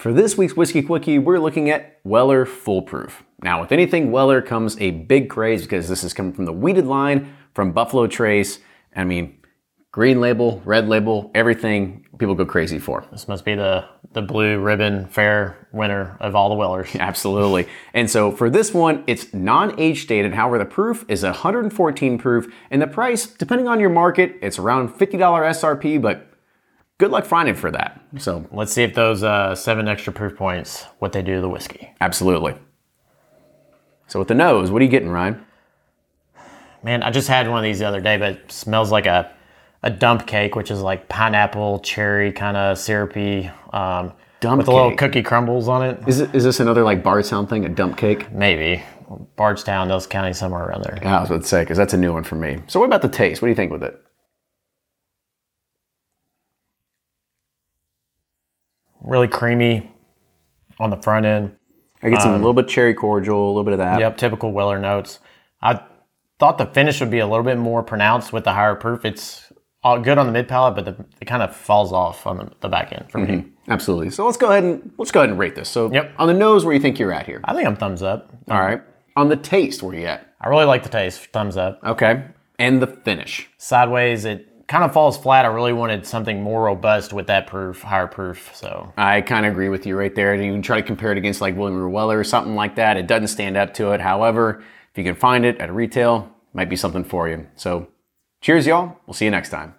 For this week's Whiskey Quickie, we're looking at Weller Full Proof. Now, with anything Weller comes a big craze because this is coming from the wheated line from Buffalo Trace. I mean, green label, red label, everything people go crazy for. This must be the the blue ribbon fair winner of all the Wellers. Absolutely. And so for this one, it's non-age dated. However, the proof is 114 proof, and the price, depending on your market, it's around $50 SRP, but good luck finding for that. So Let's see if those uh, seven extra proof points what they do to the whiskey. absolutely. So with the nose, what are you getting, Ryan? Man, I just had one of these the other day, but it smells like a a dump cake, which is like pineapple, cherry, kind of syrupy, um, Dump with a little cookie crumbles on it. Is, it, is this another like Bardstown thing, a dump cake? Maybe Bardstown, Dulles County, somewhere around there. Yeah, I was about to say, because that's a new one for me. So what about the taste? What do you think with it? Really creamy on the front end. I get some a little bit cherry cordial, a little bit of that. Yep, typical Weller notes. I thought the finish would be a little bit more pronounced with the higher proof. It's all good on the mid palate, but the, it kind of falls off on the, the back end for me. Mm-hmm. Absolutely. So let's go ahead and let's go ahead and rate this. So Yep. on the nose, where you think you're at here? I think I'm thumbs up. All right. On the taste, where you at? I really like the taste. Thumbs up. Okay. And the finish. Sideways, it kind of falls flat. I really wanted something more robust with that proof, higher proof. So I kind of agree with you right there. And you can try to compare it against like William Weller or something like that. It doesn't stand up to it. However, if you can find it at retail, might be something for you. So cheers, y'all. We'll see you next time.